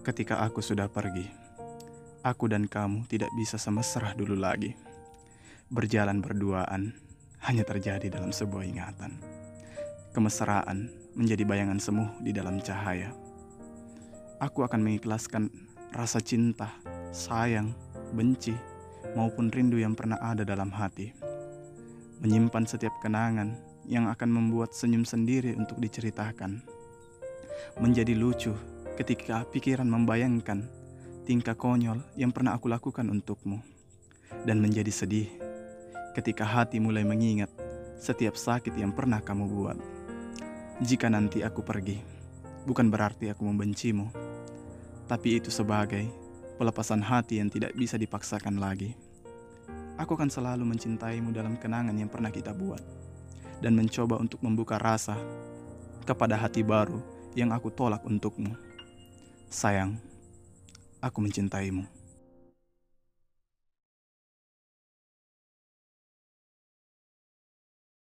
Ketika aku sudah pergi, aku dan kamu tidak bisa semesrah dulu lagi. Berjalan berduaan hanya terjadi dalam sebuah ingatan. Kemesraan menjadi bayangan semu di dalam cahaya. Aku akan mengikhlaskan rasa cinta, sayang, benci, maupun rindu yang pernah ada dalam hati. Menyimpan setiap kenangan yang akan membuat senyum sendiri untuk diceritakan. Menjadi lucu ketika pikiran membayangkan tingkah konyol yang pernah aku lakukan untukmu. Dan menjadi sedih ketika hati mulai mengingat setiap sakit yang pernah kamu buat. Jika nanti aku pergi, bukan berarti aku membencimu, tapi itu sebagai pelepasan hati yang tidak bisa dipaksakan lagi. Aku akan selalu mencintaimu dalam kenangan yang pernah kita buat, dan mencoba untuk membuka rasa kepada hati baru yang aku tolak untukmu. Sayang, aku mencintaimu.